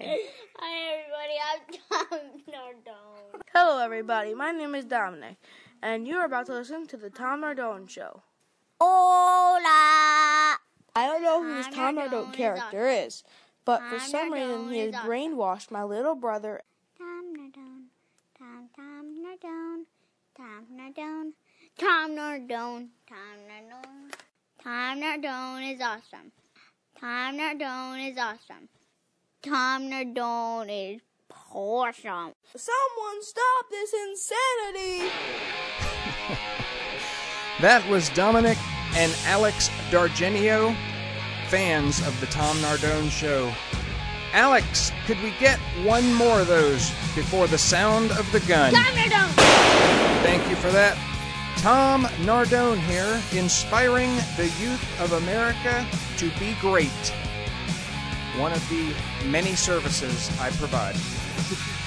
Hi, everybody. I'm Tom Nardone. Hello, everybody. My name is Dominic, and you're about to listen to the Tom Nardone Show. Hola. I don't know who this Tom Nardone Nardone is character is, but for Tom some reason he has brainwashed my little brother. Tom Nardone. Tom Tom Nardone. Tom Nardone. Tom Nardone. Tom Nardone. Tom Nardone is awesome. Tom Nardone is awesome. Tom Nardone is awesome. Someone stop this insanity! That was Dominic and Alex Dargenio, fans of the Tom Nardone Show. Alex, could we get one more of those before the sound of the gun? Tom Nardone. Thank you for that. Tom Nardone here, inspiring the youth of America to be great. One of the many services I provide.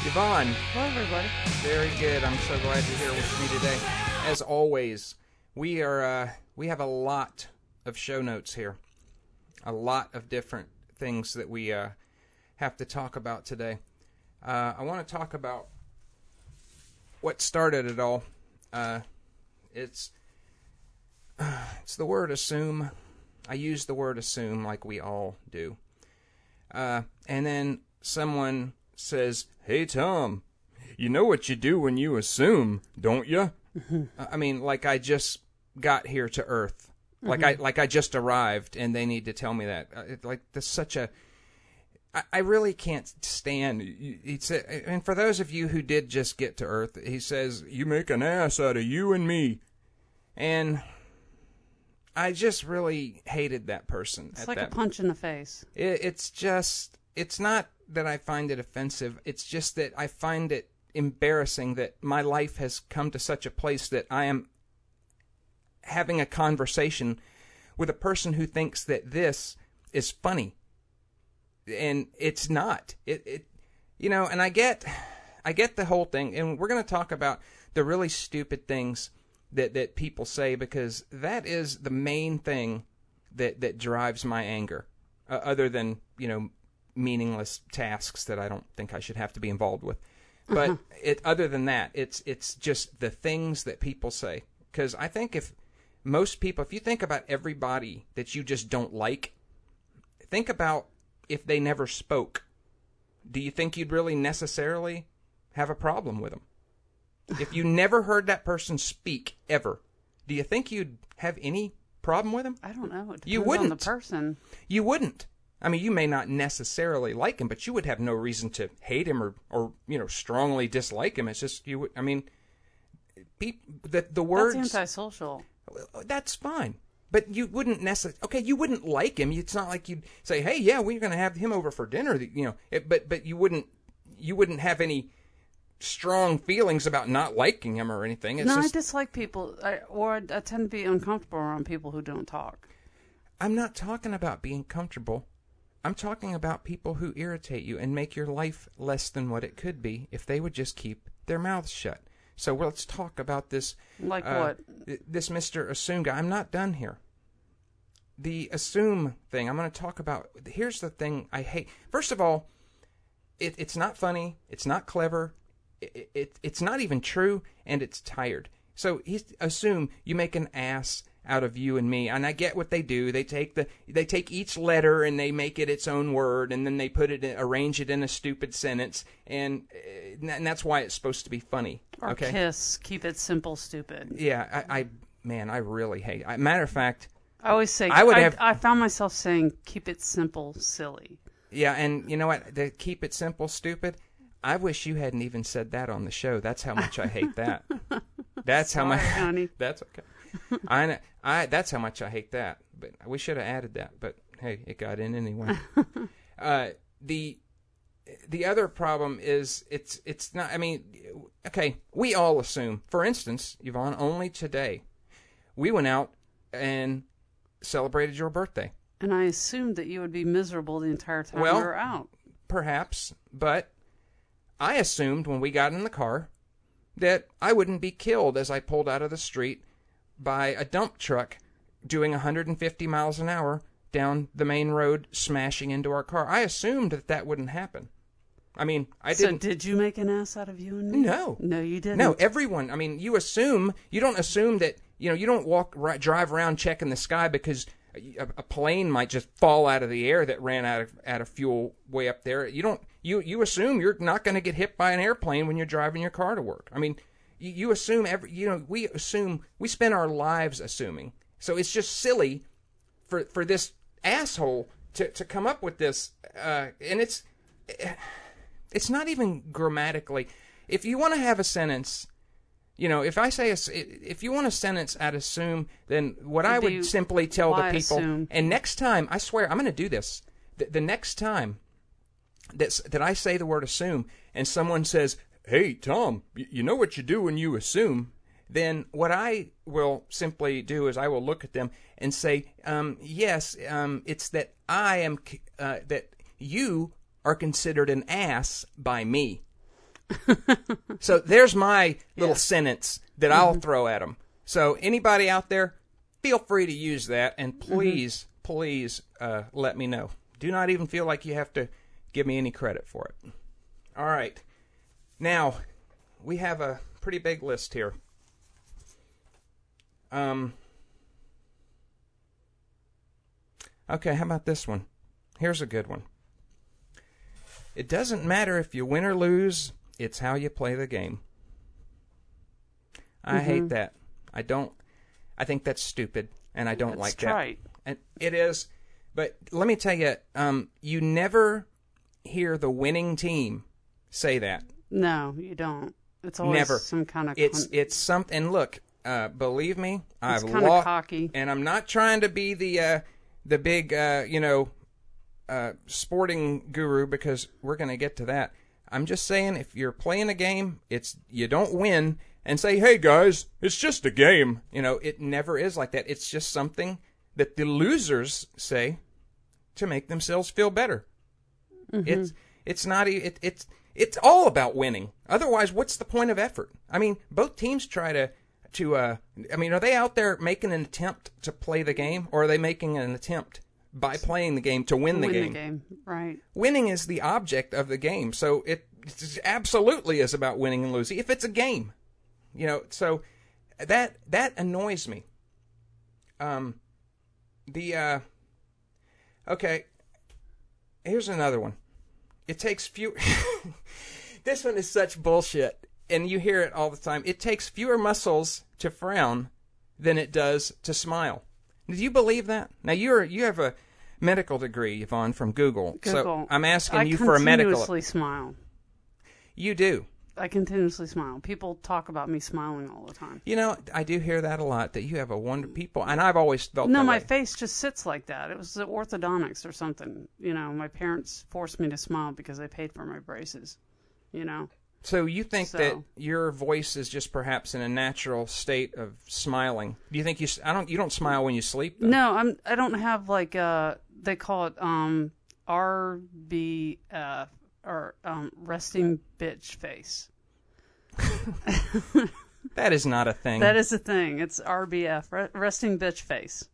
Yvonne, Hello, everybody. very good. I'm so glad you're here with me today. As always, we are uh, we have a lot of show notes here, a lot of different things that we uh, have to talk about today. Uh, I want to talk about what started it all. Uh, it's it's the word assume. I use the word assume like we all do. Uh, and then someone says, "Hey Tom, you know what you do when you assume, don't you?" I mean, like I just got here to Earth, like I like I just arrived, and they need to tell me that. Uh, it, like that's such a. I, I really can't stand. It's and for those of you who did just get to Earth, he says you make an ass out of you and me, and I just really hated that person. It's like a punch in the face. it, it's just it's not that I find it offensive. It's just that I find it embarrassing that my life has come to such a place that I am having a conversation with a person who thinks that this is funny. And it's not. It it you know, and I get I get the whole thing and we're going to talk about the really stupid things that that people say because that is the main thing that that drives my anger uh, other than you know meaningless tasks that I don't think I should have to be involved with. But it other than that, it's it's just the things that people say. Because I think if most people, if you think about everybody that you just don't like, think about if they never spoke. Do you think you'd really necessarily have a problem with them? If you never heard that person speak ever, do you think you'd have any problem with him? I don't know. You on the wouldn't. person. You wouldn't. I mean, you may not necessarily like him, but you would have no reason to hate him or, or you know, strongly dislike him. It's just you would. I mean, peop, the the words That's antisocial. that's fine, but you wouldn't necessarily. Okay, you wouldn't like him. It's not like you'd say, "Hey, yeah, we're going to have him over for dinner." You know, it, but but you wouldn't you wouldn't have any strong feelings about not liking him or anything. It's no, just I dislike people, I, or I tend to be uncomfortable around people who don't talk. I'm not talking about being comfortable. I'm talking about people who irritate you and make your life less than what it could be if they would just keep their mouths shut. So let's talk about this. Like uh, what? This Mr. Assume guy. I'm not done here. The assume thing. I'm going to talk about. Here's the thing I hate. First of all, it, it's not funny. It's not clever. It, it, it's not even true, and it's tired. So he's assume you make an ass out of you and me, and I get what they do. They take the they take each letter and they make it its own word, and then they put it in, arrange it in a stupid sentence, and uh, and that's why it's supposed to be funny. Or okay. kiss. Keep it simple, stupid. Yeah, I, I man, I really hate. I, matter of fact, I always say. I would I, have- I found myself saying, "Keep it simple, silly." yeah, and you know what? To keep it simple, stupid. I wish you hadn't even said that on the show. That's how much I hate that. That's how much. Sorry, honey. That's okay. I. I that's how much I hate that. But we should have added that. But hey, it got in anyway. uh, the the other problem is it's it's not. I mean, okay, we all assume. For instance, Yvonne, only today we went out and celebrated your birthday. And I assumed that you would be miserable the entire time Well- we were out. perhaps, but I assumed when we got in the car that I wouldn't be killed as I pulled out of the street by a dump truck doing 150 miles an hour down the main road, smashing into our car. I assumed that that wouldn't happen. I mean, I didn't. So did you make an ass out of you and me? No. No, you didn't. No, everyone. I mean, you assume you don't assume that you know you don't walk right, drive around checking the sky because a, a plane might just fall out of the air that ran out of out of fuel way up there. You don't you you assume you're not going to get hit by an airplane when you're driving your car to work. I mean, you, you assume every you know we assume we spend our lives assuming. So it's just silly for for this asshole to to come up with this, uh, and it's it's not even grammatically. If you want to have a sentence, you know, if I say a if you want a sentence at assume, then what I would simply tell the people, assume? and next time, I swear, I'm going to do this. The, the next time that that I say the word assume, and someone says, "Hey, Tom, you know what you do when you assume." Then what I will simply do is I will look at them and say, um, "Yes, um, it's that I am uh, that you are considered an ass by me." So there's my little sentence that I'll throw at them. So anybody out there, feel free to use that, and please, please uh, let me know. Do not even feel like you have to give me any credit for it. All right, now we have a pretty big list here. Um. Okay, how about this one? Here's a good one. It doesn't matter if you win or lose, it's how you play the game. I hate that. I don't I think that's stupid and I don't That's like trite. that. And it is but let me tell you um you never hear the winning team say that. No, you don't. It's always Never. some kind of. It's con- it's something and look, uh believe me, I've lost cocky. and I'm not trying to be the uh the big uh you know uh sporting guru because we're going to get to that. I'm just saying if you're playing a game, it's you don't win and say, "Hey guys, it's just a game." You know, it never is like that. It's just something that the losers say to make themselves feel better. It's it's not it, it's it's all about winning. Otherwise, what's the point of effort? I mean, both teams try to to uh I mean, are they out there making an attempt to play the game or are they making an attempt by playing the game to win the win game? the game, right? Winning is the object of the game. So it absolutely is about winning and losing if it's a game. You know, so that that annoys me. Um the uh okay, here's another one. It takes few This one is such bullshit and you hear it all the time. It takes fewer muscles to frown than it does to smile. Do you believe that? Now you're you have a medical degree, Yvonne, from Google. So I'm asking I you for a medical. continuously smile. You do. I continuously smile. People talk about me smiling all the time. You know, I do hear that a lot. That you have a wonder people, and I've always felt No, that my way. face just sits like that. It was the orthodontics or something. You know, my parents forced me to smile because they paid for my braces. You know, So you think So- that your voice is just perhaps in a natural state of smiling? Do you think you? I don't. You don't smile when you sleep. Though. no, I'm. I don't have like uh they call it um RBF or um resting bitch face. That is not a thing. That is a thing. It's RBF, resting bitch face.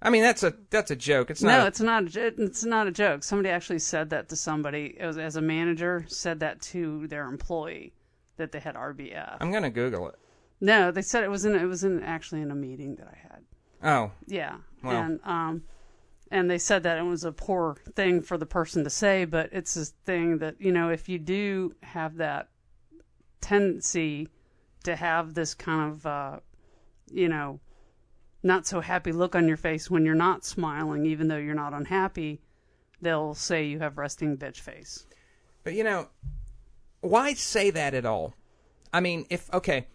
I mean, that's a that's a joke. It's not. no, a- it's not. A, it's not a joke. Somebody actually said that to somebody. It was as a manager said that to their employee that they had RBF. I'm gonna Google it. no, they said it was in. It was in actually in a meeting that I had. Oh, Yeah, Wow. and um, and they said that it was a poor thing for the person to say, but it's a thing that you know if you do have that tendency to have this kind of uh, you know not so happy look on your face when you're not smiling, even though you're not unhappy, they'll say you have resting bitch face. but you know, why say that at all? I mean, if okay,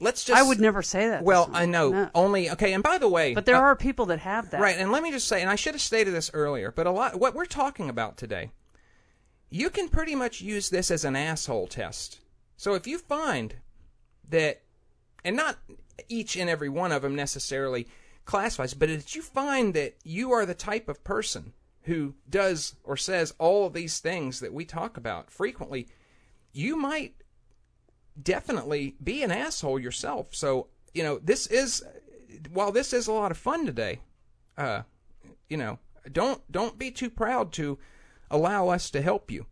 let's just. I would never say that. Well. I know No. only okay. And by the way, but there uh, are people that have that. Right, and let me just say, and I should have stated this earlier, but a lot what we're talking about today, you can pretty much use this as an asshole test. So if you find that, and not each and every one of them necessarily classifies, but if you find that you are the type of person who does or says all of these things that we talk about frequently, you might definitely be an asshole yourself. So, you know, this is while this is a lot of fun today, uh, you know, don't don't be too proud to allow us to help you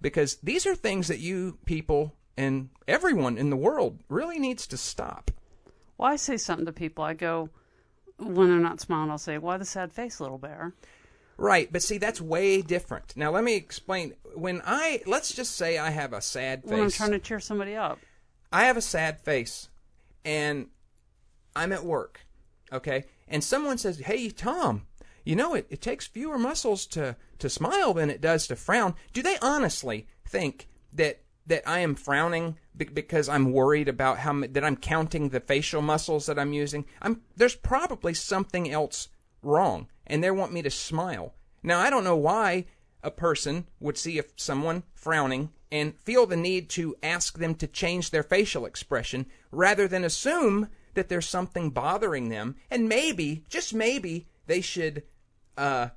because these are things that you people and everyone in the world really needs to stop. Well, I say something to people. I go, when they're not smiling, I'll say, Why the sad face, little bear? Right, but see, that's way different. Now, let me explain. When I, let's just say I have a sad face. When I'm trying to cheer somebody up. I have a sad face and I'm at work, okay? And someone says, Hey, Tom, you know, it, it takes fewer muscles to, to smile than it does to frown. Do they honestly think that that I am frowning because I'm worried about how that I'm counting the facial muscles that I'm using? I'm there's probably something else wrong, and they want me to smile. Now I don't know why a person would see if someone frowning and feel the need to ask them to change their facial expression rather than assume that there's something bothering them and maybe just maybe they should uh,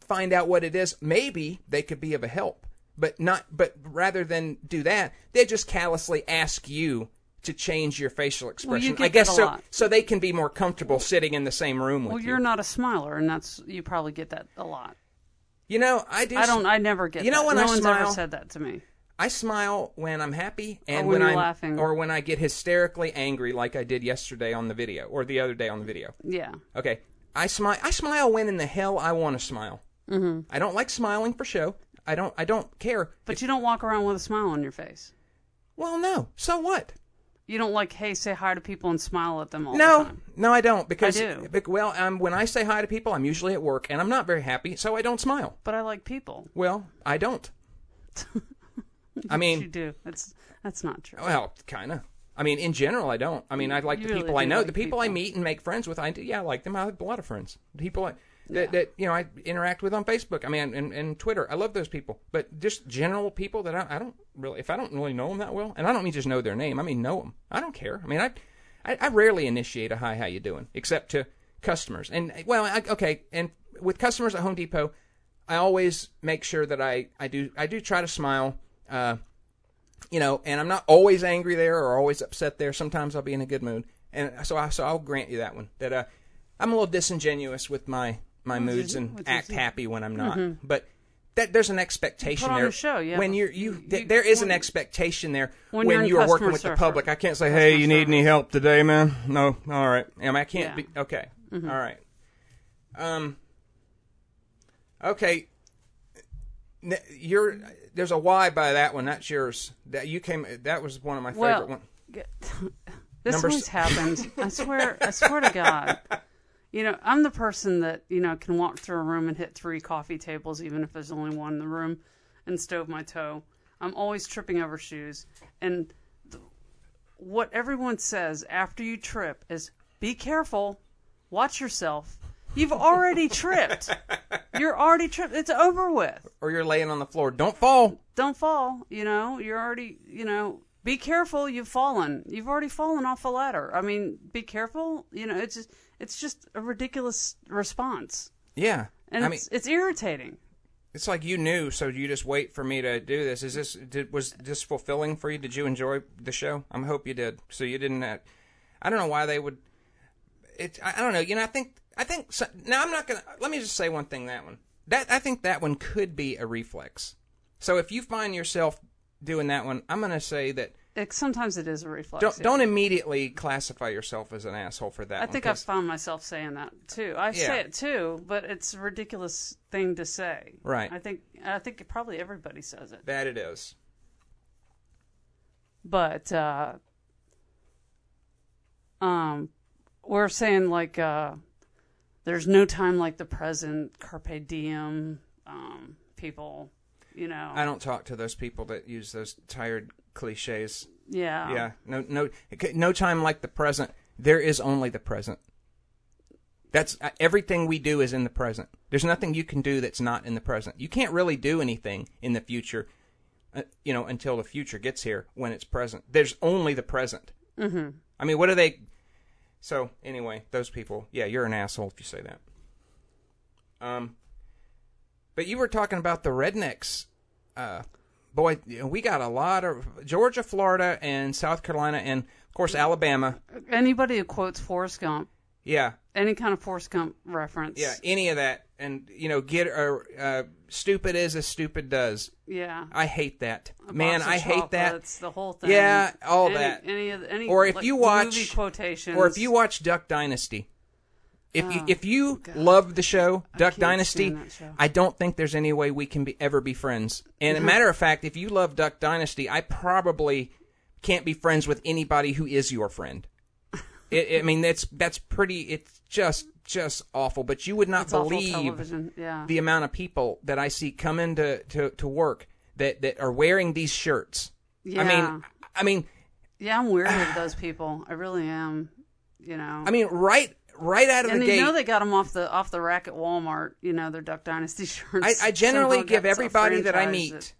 find out what it is maybe they could be of a help but not but rather than do that they just callously ask you to change your facial expression get i guess so lot. so they can be more comfortable sitting in the same room with Well, you Well, you're not a smiler, and that's you probably get that a lot. you know i do I don't. I never get. You know that. when no I one's smile- ever said that to me. I smile when I'm happy and when when, you're I'm laughing. or when I get hysterically angry like I did yesterday on the video or the other day on the video. Yeah. Okay. I smile I smile when in the hell I want to smile. Mm-hmm. I don't like smiling for show. I don't I don't care. But you don't walk around with a smile on your face. Well, no. So what? You don't like, hey, say hi to people and smile at them all the No, time. no, No, I don't because I do. well, um, when I say hi to people, I'm usually at work and I'm not very happy, so I don't smile. But I like people. Well, I don't. I mean, you do. That's that's not true. well, kind of. I mean, in general, I don't. I mean, I like You the really people I know. like the people, I meet and make friends with, I do, yeah, I like them. I have a lot of friends. People I, that, that you know I interact with on Facebook. I mean, and, and Twitter. I love those people. But just general people that I, I don't really, if I don't really know them that well, and I don't mean just know their name. I mean know them. I don't care. I mean, I, I, I rarely initiate a hi, how you doing, except to customers. And well, I, okay, and with customers at Home Depot, I always make sure that I, I do I do try to smile. Uh, you know, and I'm not always angry there or always upset there. Sometimes I'll be in a good mood, and so I so I'll grant you that one. That uh, I'm a little disingenuous with my my moods and act happy when I'm not. But that there's an expectation there. show, yeah. When you're you, You- th- there is an expectation there when when, you are working with the public. I can't say, Customer "Hey, you need any help today, man?" No, all right. I, mean, I can't Yeah. be okay. All right. Um. Okay. You're there's a Y by that one. That's yours. That you came. That was one of my favorite Well, ones. This Number always s- happens. I swear. I swear to God. You know, I'm the person that you know can walk through a room and hit three coffee tables, even if there's only one in the room, and stove my toe. I'm always tripping over shoes, and th- what everyone says after you trip is, "Be careful, watch yourself." You've already tripped. You're already tripped. It's over with. Or you're laying on the floor. Don't fall. Don't fall. You know, you're already. You know, be careful. You've fallen. You've already fallen off a ladder. I mean, be careful. You know, it's just it's just a ridiculous response, Yeah. and I mean, it's it's irritating. it's like you knew, so you just wait for me to do this. Is this did, was this fulfilling for you? Did you enjoy the show? I hope you did. So you didn't. Uh, I don't know why they would. It. I, I don't know. You know. I think. I think. So, now I'm not gonna. Let me just say one thing. That one. That I think that one could be a reflex. So if you find yourself doing that one, I'm gonna say that It, sometimes it is a reflex. don't yeah. don't immediately classify yourself as an asshole for that. I one, think I've found myself saying that too. I Yeah. say it too, but it's a ridiculous thing to say. Right. I think I think probably everybody says it. that it is. but uh um we're saying like uh there's no time like the present carpe diem um people you know I don't talk to those people that use those tired cliches. yeah Yeah, no, no, no time like the present. There is only the present. That's uh, everything we do is in the present. There's nothing you can do that's not in the present. You can't really do anything in the future, uh, you know, until the future gets here when it's present. There's only the present. Mm-hmm. I mean, what are they? So anyway, those people. Yeah, you're an asshole if you say that. Um, but you were talking about the rednecks. Uh, boy, we got a lot of Georgia, Florida, and South Carolina, and of course Alabama. anybody who quotes Forrest Gump Yeah, Any kind of Forrest Gump reference. yeah, any of that, and you know, get or uh, stupid is as stupid does. Yeah. I hate that, A man. I hate that. chocolates, The whole thing. Yeah, all any, that. Any of any Or if like, you watch- movie quotations, Or if you watch Duck Dynasty, if you Oh, if you God. love the show Duck can't Dynasty, show. I don't think there's any way we can be ever be friends. And a matter of fact, if you love Duck Dynasty, I probably can't be friends with anybody who is your friend. it, I mean, that's that's pretty. It's just just awful. But you would not it's believe. Yeah. the amount of people that I see come into to, to work that, that are wearing these shirts. yeah. I mean, I mean, yeah, I'm weary of those people. I really am. You know. I mean, right right out of and the you gate. know they got them off the off the rack at Walmart. You know their Duck Dynasty shirts. I, I generally give everybody that I meet.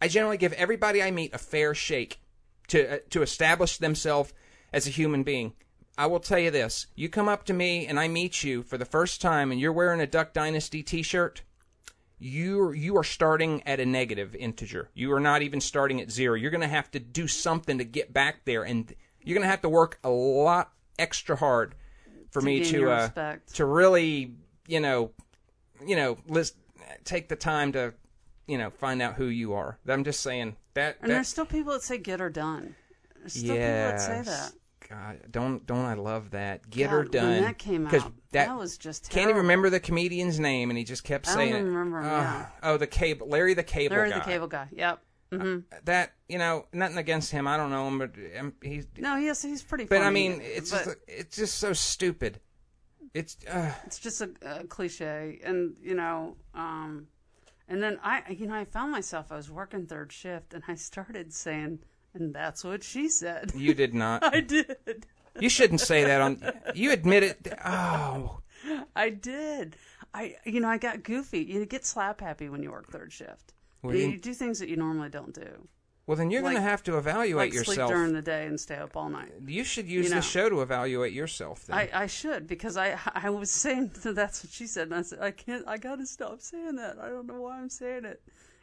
I generally give everybody I meet a fair shake to uh, to establish themselves as a human being. I will tell you this: you come up to me and I meet you for the first time, and you're wearing a Duck Dynasty T-shirt. You you are starting at a negative integer. You are not even starting at zero. You're going to have to do something to get back there, and you're going to have to work a lot extra hard for To me to uh, to really, you know, you know, list, take the time to, you know, find out who you are. I'm just saying that. And that there's still people that say get her done. There's still people that say that. God, don't don't I love that? Get God, her done. that came out, that, that was just Can't even remember the comedian's name, and he just kept I don't saying even it. remember him, oh, yeah. oh, the cable, Larry the Cable Larry Guy. the cable guy. Yep. Hmm That you know, nothing against him. I don't know him, but um, he's. No, yes, he's pretty. But funny, I mean, it's but just, it's just so stupid. It's uh, it's just a, a cliche, and you know, um, and then I, you know, I found myself. I was working third shift, and I started saying, "And that's what she said." you did not. I did. You shouldn't say that on. You admit it. Oh, I did. I, you know, I got goofy. You get slap happy when you work third shift. Well, you, you- do things that you normally don't do, well then you're going to have to evaluate like sleep yourself. during the day and stay up all night. You should use you know. this show to evaluate yourself. Then. I, I should because I I was saying that's what she said and I said I can't I gotta stop saying that I don't know why I'm saying it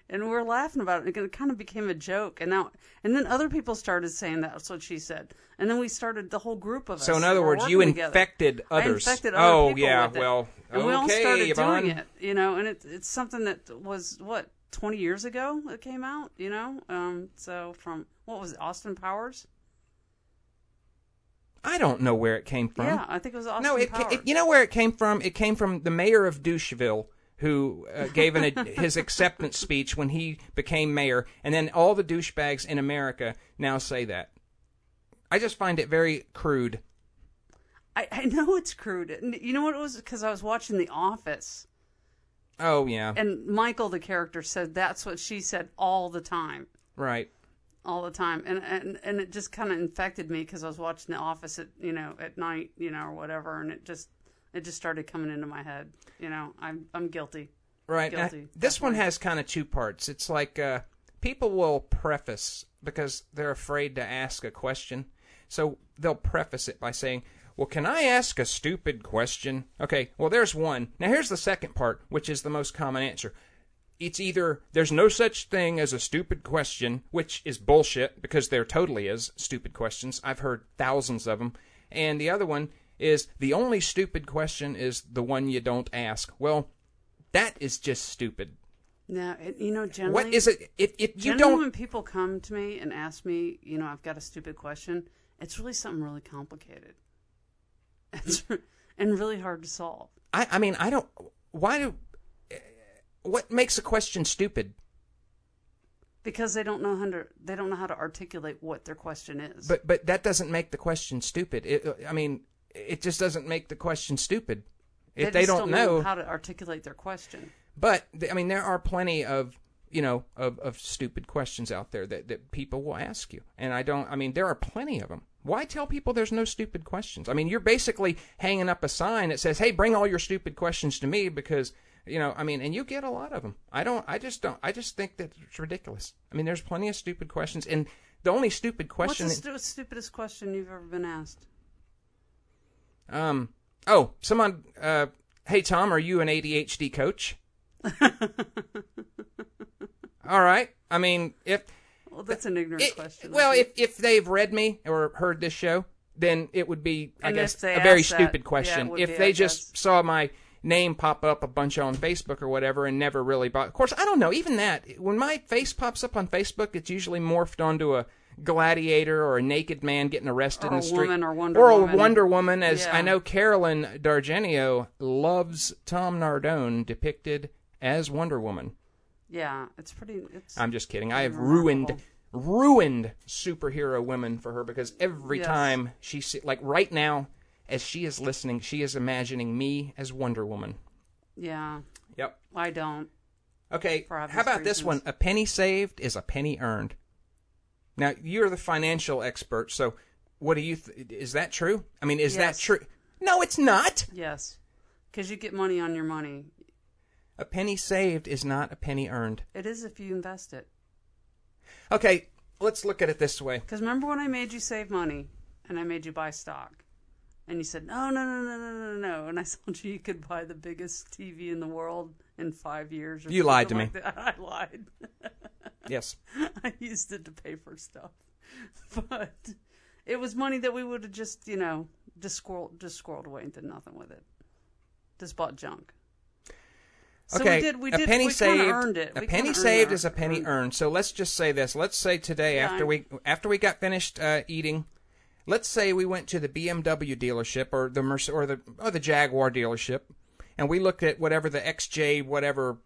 and we are laughing about it it kind of became a joke and now and then other people started saying that's what she said and then we started the whole group of us so in other words, you together. infected I others. infected other oh people yeah, with it. well, and okay, we all started Yvonne. doing it you know and it, it's something that was what 20 years ago it came out you know um so from what was it Austin Powers I don't know where it came from. yeah I think it was Austin no, it, Powers it. You know where it came from? It came from the mayor of Doucheville. Who uh, gave an, his acceptance speech when he became mayor, and then all the douchebags in America now say that. I just find it very crude. I, I know it's crude. You know what it was? Because I was watching The Office, Oh yeah, and Michael, the character, said that's what she said all the time, right. all the time, and and and it just kind of infected me because I was watching The Office at you know at night, you know, or whatever, and it just it just started coming into my head. You know, I'm I'm guilty. Right. I- Guilty, this one has kind of two parts. It's like uh, people will preface because they're afraid to ask a question. So they'll preface it by saying, Well, can I ask a stupid question? Okay, well, there's one. Now, here's the second part, which is the most common answer. It's either there's no such thing as a stupid question, which is bullshit because there totally is stupid questions. I've heard thousands of them. And the other one is the only stupid question is the one you don't ask. Well, that is just stupid. Now, it, you know, generally, What is it? If, if you don't, when people come to me and ask me, you know, I've got a stupid question, it's really something really complicated. It's, and really hard to solve. I, I mean, I don't. Why do? What makes a question stupid? because they don't know how to they don't know how to articulate what their question is. But but that doesn't make the question stupid. It, I mean, it just doesn't make the question stupid. If they, just don't know, how to articulate their question. But I mean, there are plenty of you know of, of stupid questions out there that, that people will ask you, and I don't. I mean, there are plenty of them. Why tell people there's no stupid questions? I mean, you're basically hanging up a sign that says, "Hey, bring all your stupid questions to me," because you know. I mean, and you get a lot of them. I don't. I just don't. I just think that it's ridiculous. I mean, there's plenty of stupid questions, and the only stupid question. What's the stu- stupidest question you've ever been asked? um. Oh, someone. Uh. Hey, Tom, are you an ADHD coach? all right. I mean, if Well, that's an ignorant It- question. well, if if they've read me or heard this show, then it would be, I And guess, a very that, stupid yeah, question. it if be, they I just guess. saw my name pop up a bunch on Facebook or whatever and never really bought. Of course, I don't know. Even that, when my face pops up on Facebook, it's usually morphed onto a gladiator or a naked man getting arrested Or in the street, woman or Wonder or Woman. a Wonder Woman. As Yeah. I know, Carolyn Dargenio loves Tom Nardone depicted as Wonder Woman. Yeah, it's pretty. It's I'm just kidding. I have ruined ruined superhero women for her because every Yes. time she see, like right now as she is listening, she is imagining me as Wonder Woman. yeah. Yep. I don't. Okay. How about this one? A penny saved is a penny earned. Now, you're the financial expert, so what do you th- is that true? I mean, is that true? No, it's not. Yes, because you get money on your money. A penny saved is not a penny earned. It is if you invest it. Okay, let's look at it this way. Because remember when I made you save money and I made you buy stock? And you said, no, no, no, no, no, no, no. And I told you you could buy the biggest TV in the world in five years. Or You lied to like that. I lied. Yes. I used it to pay for stuff. But it was money that we would have just, you know, just squirreled, just squirreled away and did nothing with it. Just bought junk. So okay, we did, we a did, penny we saved. earned it. A We penny saved is a penny earned-. So let's just say this. Let's say today Yeah, after we after we got finished uh, eating, let's say we went to the BMW dealership or the Merce- or the or the Jaguar dealership, and we looked at whatever the XJ whatever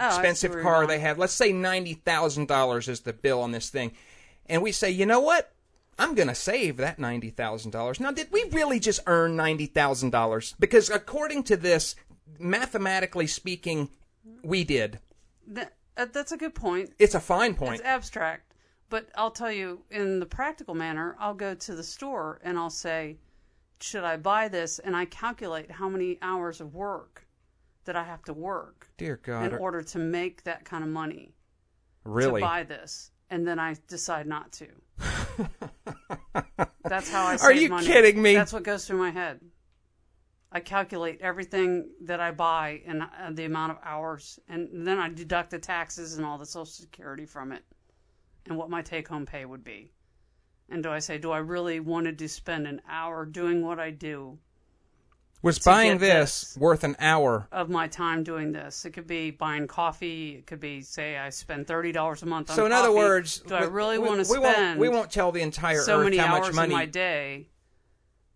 Oh, expensive car they have. Let's say ninety thousand dollars is the bill on this thing, and we say, you know what? I'm going to save that ninety thousand dollars. Now, did we really just earn ninety thousand dollars? Because according to this, mathematically speaking, we did. That, uh, that's a good point. It's a fine point. It's abstract, but I'll tell you in the practical manner, I'll go to the store and I'll say, should I buy this? And I calculate how many hours of work that I have to work Dear God, in order to make that kind of money really? to buy this. And then I decide not to. That's how I save Are you money. kidding me? That's what goes through my head. I calculate everything that I buy and uh, the amount of hours, and then I deduct the taxes and all the Social Security from it, and what my take-home pay would be. And do I say, do I really want to spend an hour doing what I do Was buying this, this. worth an hour? of my time doing this? It could be buying coffee. It could be, say, I spend thirty dollars a month on So in other words, do I really we, want to we spend? Won't, we won't tell the entire so earth many how hours much money. in my day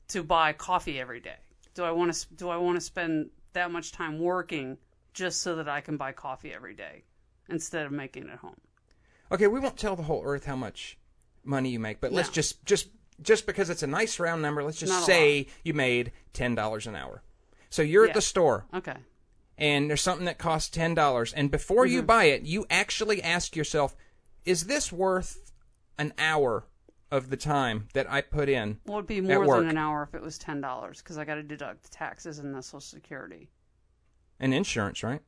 to buy coffee every day? Do I want to do I want to spend that much time working just so that I can buy coffee every day instead of making it at home? Okay, we won't tell the whole earth how much money you make, but let's just just just because it's a nice round number, let's just Not say you made ten dollars an hour. So you're at the store Okay. and there's something that costs ten dollars, and before Mm-hmm. you buy it, you actually ask yourself, "Is this worth an hour of the time that I put in?" Well, it'd be more than an hour if it was ten dollars because I got to deduct taxes and the Social Security. And insurance, right?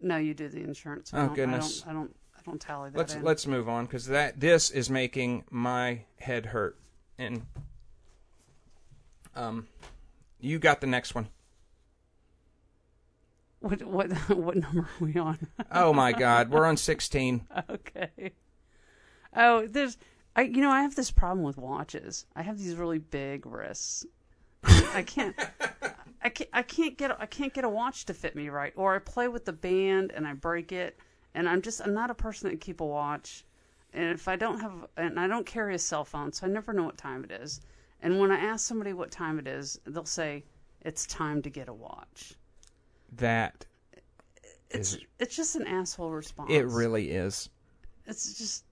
No, you do the insurance. I Oh, goodness. I don't. I don't. I don't tally that Let's in. let's move on because that this is making my head hurt. And um, you got the next one. What what what number are we on? Oh my God, we're on sixteen. okay. Oh, there's I you know I have this problem with watches. I have these really big wrists. I can't. I can't, I can't get I can't get a watch to fit me right, or I play with the band and I break it, and I'm just I'm not a person that can keep a watch, and if I don't have and I don't carry a cell phone, so I never know what time it is, and when I ask somebody what time it is, they'll say it's time to get a watch. That It's is it's just an asshole response. it. Really is. It's just,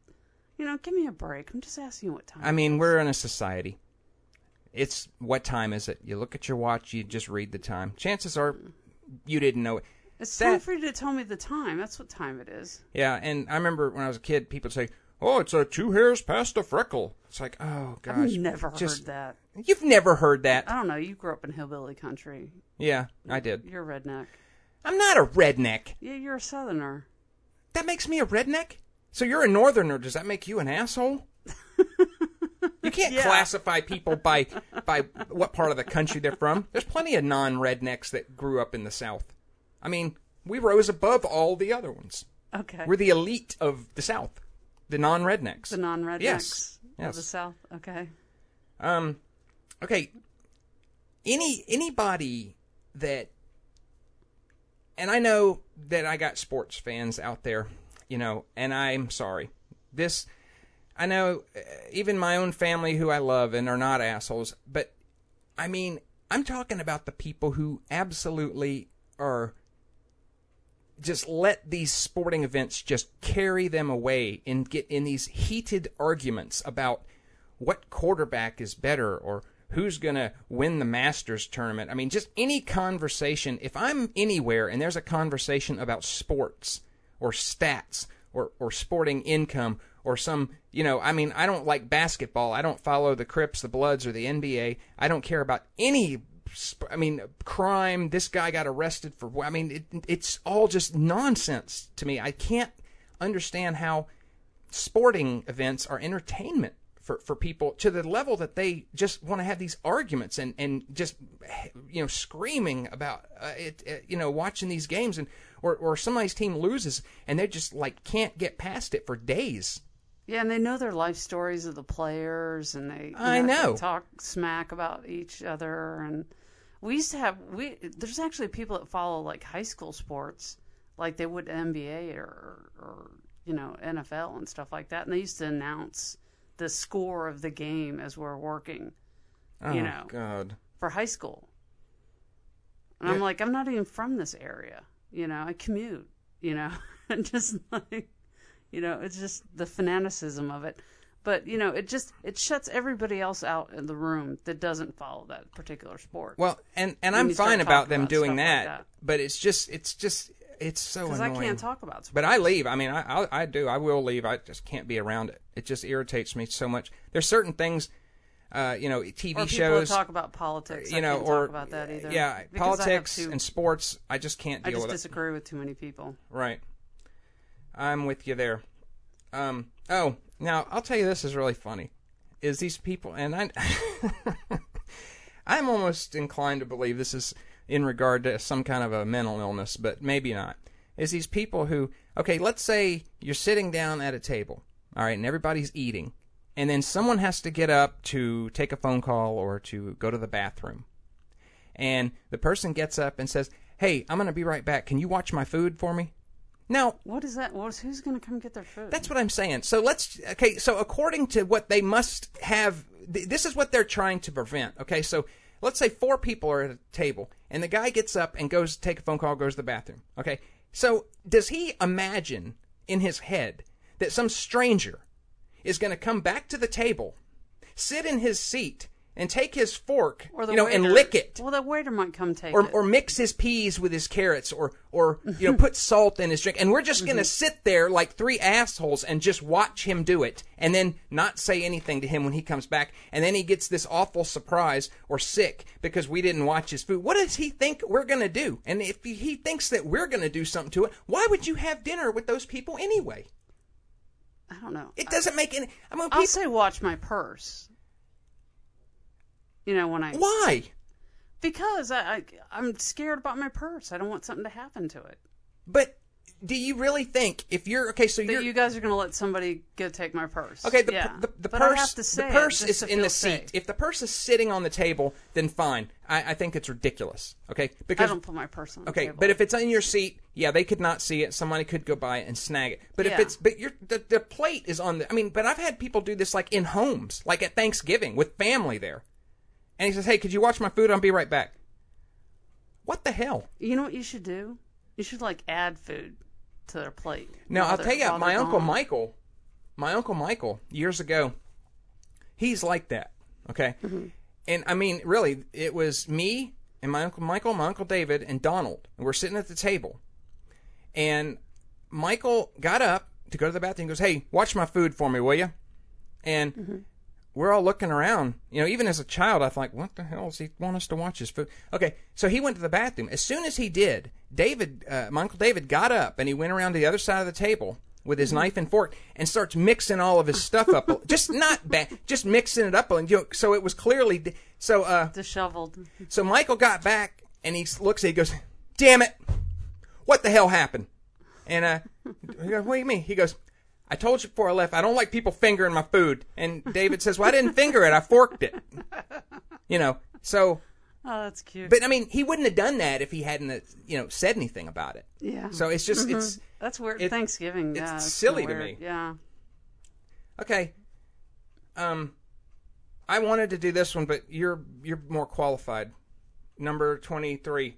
you know, give me a break. I'm just asking you what time. I mean, we're in a society. It's what time is it? You look at your watch. You just read the time. Chances are, you didn't know it. it's that- time for you to tell me the time. That's what time it is. Yeah, and I remember when I was a kid, people say, "Oh, it's a two hairs past a freckle." It's like, oh gosh, I've never just- heard that. You've never heard that? I don't know. You grew up in hillbilly country. Yeah, I did. You're a redneck. I'm not a redneck. Yeah, you're a southerner. That makes me a redneck? So you're a northerner. Does that make you an asshole? you can't Yeah. classify people by by what part of the country they're from. There's plenty of non-rednecks that grew up in the South. I mean, we rose above all the other ones. Okay. We're the elite of the South, the non-rednecks. the non-rednecks Yes. of the South. Okay. Um, okay, any anybody that, and I know that I got sports fans out there, you know, and I'm sorry. This, I know, uh, even my own family who I love and are not assholes, but I mean, I'm talking about the people who absolutely are just let these sporting events just carry them away and get in these heated arguments about what quarterback is better or who's going to win the Masters tournament. I mean, just any conversation. If I'm anywhere and there's a conversation about sports or stats or, or sporting income or some, you know, I mean, I don't like basketball. I don't follow the Crips, the Bloods, or the NBA. I don't care about any I mean, crime. This guy got arrested for. I mean, it, it's all just nonsense to me. I can't understand how sporting events are entertainment for, for people to the level that they just want to have these arguments and, and just you know screaming about uh, it, uh, you know watching these games and or or somebody's team loses and they just like can't get past it for days. Yeah, and they know their life stories of the players, and they I know. they talk smack about each other. And we used to have we there's actually people that follow like high school sports, like they would NBA or or you know NFL and stuff like that, and they used to announce the score of the game as we're working Oh You know. God. for high school. And I'm like, I'm not even from this area. You know, I commute, you know, and just like, you know, it's just the fanaticism of it. But, you know, it just, it shuts everybody else out in the room that doesn't follow that particular sport. Well, and and When I'm fine about them about doing stuff like that, that. but it's just it's just it's so Because I can't talk about sports. But I leave. I mean, I, I I do. I will leave. I just can't be around it. It just irritates me so much. There's certain things, uh, you know, TV or shows, talk about politics. you I know, or talk about that either. yeah, Because politics to- and sports. I just can't I deal just with it. disagree with too many people. Right. I'm with you there. Um. Oh, now I'll tell you this is really funny. Is these people and I I'm almost inclined to believe this is in regard to some kind of a mental illness, but maybe not. Is these people who okay, let's say you're sitting down at a table, all right, and everybody's eating, and then someone has to get up to take a phone call or to go to the bathroom. And the person gets up and says, "Hey, I'm going to be right back. Can you watch my food for me?" Now, What is that? What is, who's going to come get their food? that's what I'm saying. So let's okay. So according to what they must have, th- this is what they're trying to prevent. Okay, so let's say four people are at a table, and the guy gets up and goes to take a phone call, goes to the bathroom. Okay, so does he imagine in his head that some stranger is going to come back to the table, sit in his seat, and take his fork, or the you know, waiter, and lick it? Well, the waiter might come take or, it. or mix his peas with his carrots or or you know put salt in his drink. And we're just going to mm-hmm. sit there like three assholes and just watch him do it and then not say anything to him when he comes back. And then he gets this awful surprise or sick because we didn't watch his food. What does he think we're going to do? And if he thinks that we're going to do something to it why would you have dinner with those people anyway I don't know. it doesn't make any i mean I'll say watch my purse. You know when I why because I, I I'm scared about my purse. I don't want something to happen to it. but do you really think if you're okay so you're you guys are going to let somebody go take my purse. Okay, the, yeah. the, the but purse, have to say the purse is in the feel seat. safe. If the purse is sitting on the table, then fine. I, I think it's ridiculous. Okay, because I don't put my purse on the okay, but if it's on your seat, yeah, they could not see it. Somebody could go by and snag it. But if it's but your the, the plate is on the. I mean, but I've had people do this like in homes, like at Thanksgiving with family there, and he says, "Hey, could you watch my food? I'll be right back." What the hell? you know what you should do? You should like add food to their plate. Now I'll tell you, my uncle gone. Michael, my uncle Michael, years ago, he's like that. Okay, mm-hmm. and I mean, really, it was me and my uncle Michael, my uncle David, and Donald, and we're sitting at the table, and Michael got up to go to the bathroom. and goes, "Hey, watch my food for me, will you?" And mm-hmm. We're all looking around. You know, even as a child, I thought, what the hell does he want us to watch his food? Okay, so he went to the bathroom. As soon as he did, David, uh, my uncle David, got up and he went around to the other side of the table with his knife and fork and starts mixing all of his stuff up. just not bad, just mixing it up. And you know, so it was clearly so. Uh, disheveled. so Michael got back and he looks at, he goes, "Damn it, what the hell happened?" And uh, he goes, "What do you mean?" He goes, "I told you before I left, I don't like people fingering my food." And David says, "Well, I didn't finger it, I forked it." You know, so Oh, that's cute. but I mean, he wouldn't have done that if he hadn't, you know, said anything about it. yeah. So it's just it's that's weird. it- Thanksgiving. it's yeah, silly to me. Yeah. okay. Um, I wanted to do this one, but you're you're more qualified. Number twenty three.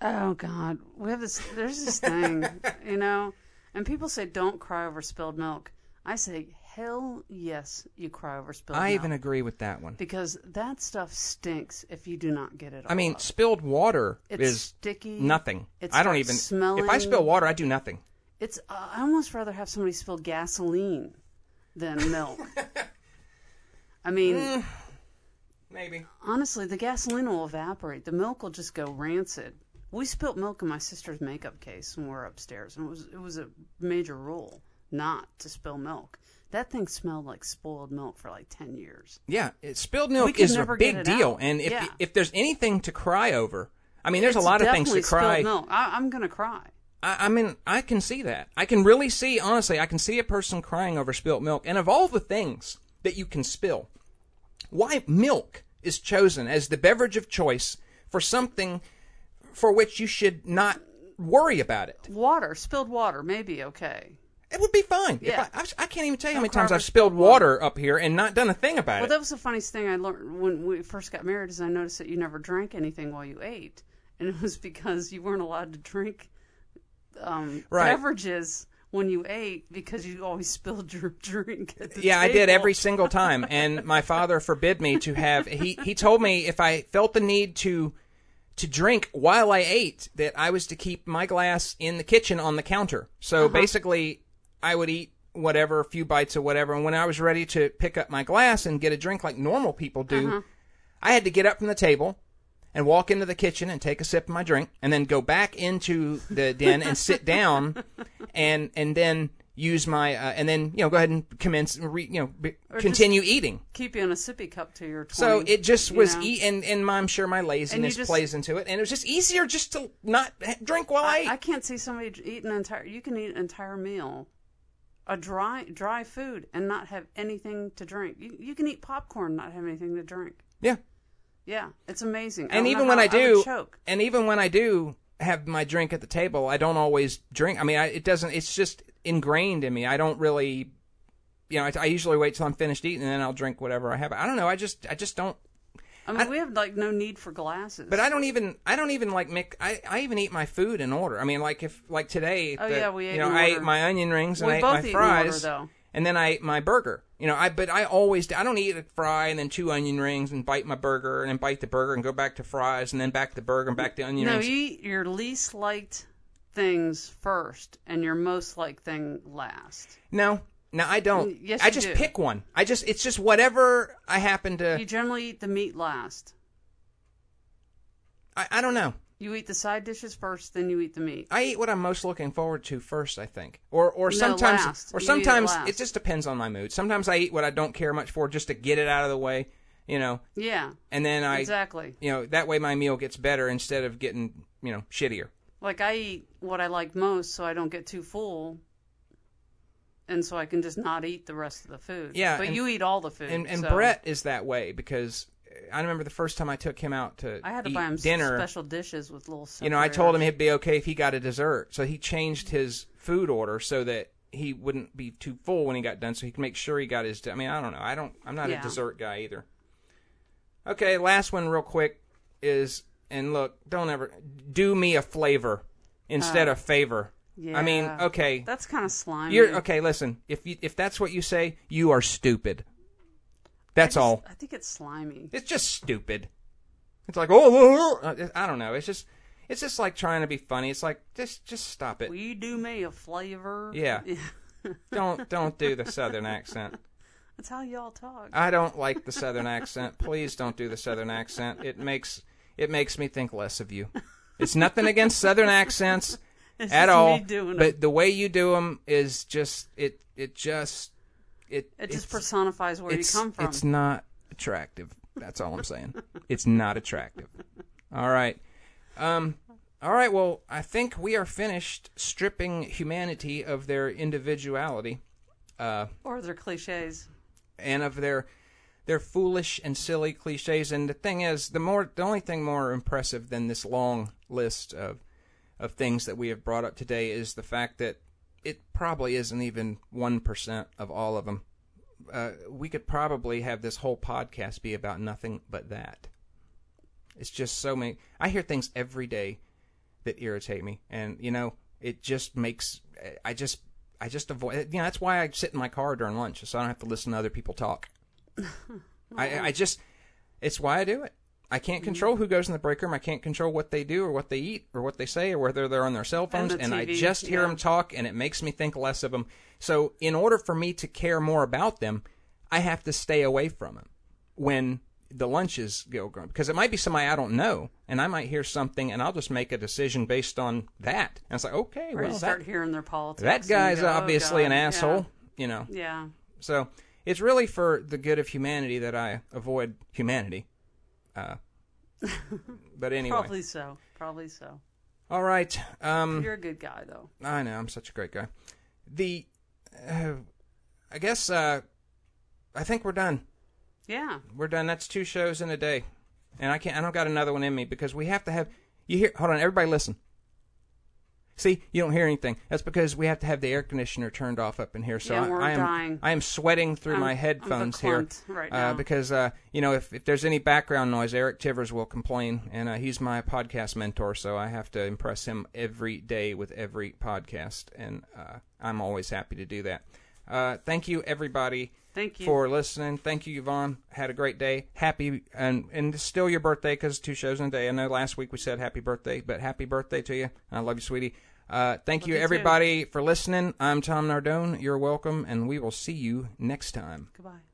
Oh God, we have this. There's this thing, you know, and people say don't cry over spilled milk. I say hell yes, you cry over spilled I milk even agree with that one. because that stuff stinks if you do not get it. All I mean, out. spilled water it's is sticky. nothing. It I don't even. smelling. If I spill water, I do nothing. It's. Uh, I almost rather have somebody spill gasoline than milk. I mean, Mm. Maybe. honestly, the gasoline will evaporate. The milk will just go rancid. We spilt milk in my sister's makeup case when we were upstairs, and it was it was a major rule not to spill milk. That thing smelled like spoiled milk for like ten years. Yeah, it, spilled milk is a big deal, out. and if Yeah. if there's anything to cry over, I mean, there's It's a lot of things to cry. Milk. I, I'm gonna cry. I, I mean, I can see that. I can really see, honestly, I can see a person crying over spilt milk. And of all the things that you can spill, why milk is chosen as the beverage of choice for something for which you should not worry about it? Water, spilled water, maybe okay. It would be fine. If Yeah. I, I, can't even tell you how many times I've spilled water. water up here and not done a thing about Well, it. Well, that was the funniest thing I learned when we first got married. Is I noticed that you never drank anything while you ate, and it was because you weren't allowed to drink um, Right. beverages when you ate because you always spilled your drink. At the Yeah, I did every single time, and my father forbid me to have. He he told me if I felt the need to to drink while I ate, that I was to keep my glass in the kitchen on the counter. So uh-huh. basically, I would eat whatever, a few bites of whatever, and when I was ready to pick up my glass and get a drink like normal people do, uh-huh. I had to get up from the table. And walk into the kitchen and take a sip of my drink, and then go back into the den and sit down, and and then use my uh, and then you know go ahead and commence re, you know be, continue eating. keep you in a sippy cup till you're 20. So it just was know? e- and and I'm sure my laziness just- plays into it, and it was just easier just to not drink while I, I. I can't see somebody eat an entire. You can eat an entire meal, a dry dry food, and not have anything to drink. You, you can eat popcorn, and not have anything to drink. yeah, Yeah, it's amazing. And even when I do, choke. and even when I do have my drink at the table, I don't always drink. I mean, I, it doesn't. It's just ingrained in me. I don't really, you know, I, I usually wait till I'm finished eating and then I'll drink whatever I have. I don't know. I just, I just don't. I mean, we have like no need for glasses. But I don't even I don't even like mix. I, I even eat my food in order. I mean, like if like today, Oh, the- yeah, we ate you know I order. ate my onion rings and We I ate both my eat in fries, order, though. and then I ate my burger. You know, I but I always do- I don't eat a fry and then two onion rings and bite my burger and then bite the burger and go back to fries and then back to the burger and back to onion no, rings. you eat your least liked things first and your most liked thing last. No, no, I don't. Mm, yes, I you just do. pick one. I just it's just whatever I happen to. You generally eat the meat last. I, I don't know. You eat the side dishes first, then you eat the meat. I eat what I'm most looking forward to first, I think. Or or No, sometimes last. or You eat it sometimes it just depends on my mood. Sometimes I eat what I don't care much for just to get it out of the way, you know. Yeah, And then I exactly. you know, that way my meal gets better instead of getting, you know, shittier. Like I eat what I like most, so I don't get too full, and so I can just not eat the rest of the food. Yeah, but and- you eat all the food. And and so Brett is that way because I remember the first time I took him out to I had to eat buy him dinner. special dishes with little. you know, I told him separators. it'd be okay if he got a dessert. So he changed his food order so that he wouldn't be too full when he got done, so he could make sure he got his. I mean, I don't know. I don't. I'm not Yeah. a dessert guy either. Okay, last one real quick is, and look, don't ever do me a flavor instead of favor. I mean, Uh, okay, That's kind of slimy. you're okay. Listen, if you, if that's what you say, you are stupid. That's I just- all. I think it's slimy. It's just stupid. It's like oh, oh, oh, I don't know. It's just it's just like trying to be funny. It's like just just stop it. Will you do me a flavor? Yeah. Don't don't do the southern accent. That's how y'all talk. I don't like the southern accent. Please don't do the southern accent. It makes it makes me think less of you. It's nothing against southern accents It's at all, but it. the way you do them is just it it just it It just personifies where you come from. It's not attractive. That's all I'm saying. it's not attractive. All right. Um all right, well, I think we are finished stripping humanity of their individuality uh or their cliches. and of their they're foolish and silly cliches. And the thing is, the more the only thing more impressive than this long list of of things that we have brought up today is the fact that it probably isn't even one percent of all of them. Uh, we could probably have this whole podcast be about nothing but that. It's just so many. I hear things every day that irritate me, and you know, it just makes. I just, I just avoid. You know, that's why I sit in my car during lunch, so I don't have to listen to other people talk. I, I just, it's why I do it. I can't control who goes in the break room. I can't control what they do or what they eat or what they say or whether they're on their cell phones. the And, I just hear yeah. them talk, and it makes me think less of them. So, in order for me to care more about them, I have to stay away from them when the lunches go going because it might be somebody I don't know, and I might hear something, and I'll just make a decision based on that. And it's like, okay, Or well, you that, start hearing their politics. that guy's go, oh, obviously an oh, yeah. asshole, you know. Yeah. So it's really for the good of humanity that I avoid humanity. Uh, but anyway, Probably so. Probably so. all right. Um, You're a good guy, though. I know I'm such a great guy. The, uh, I guess uh, I think we're done. Yeah. We're done. That's two shows in a day, and I can't. I don't got another one in me because we have to have. You hear? Hold on, everybody, listen. See, you don't hear anything. That's because we have to have the air conditioner turned off up in here. So Yeah, I, we're I am dying. I am sweating through I'm- my headphones here right uh, because uh, you know if if there's any background noise, Eric Tivers will complain, and uh, he's my podcast mentor, so I have to impress him every day with every podcast, and uh, I'm always happy to do that. Uh, thank you, everybody Thank you. for listening. Thank you, Yvonne. Had a great day. Happy and and it's still your birthday because two shows in a day. I know last week we said happy birthday, but happy birthday to you. I love you, sweetie. Uh, thank you, everybody, for listening. I'm Tom Nardone. You're welcome, and we will see you next time. Goodbye.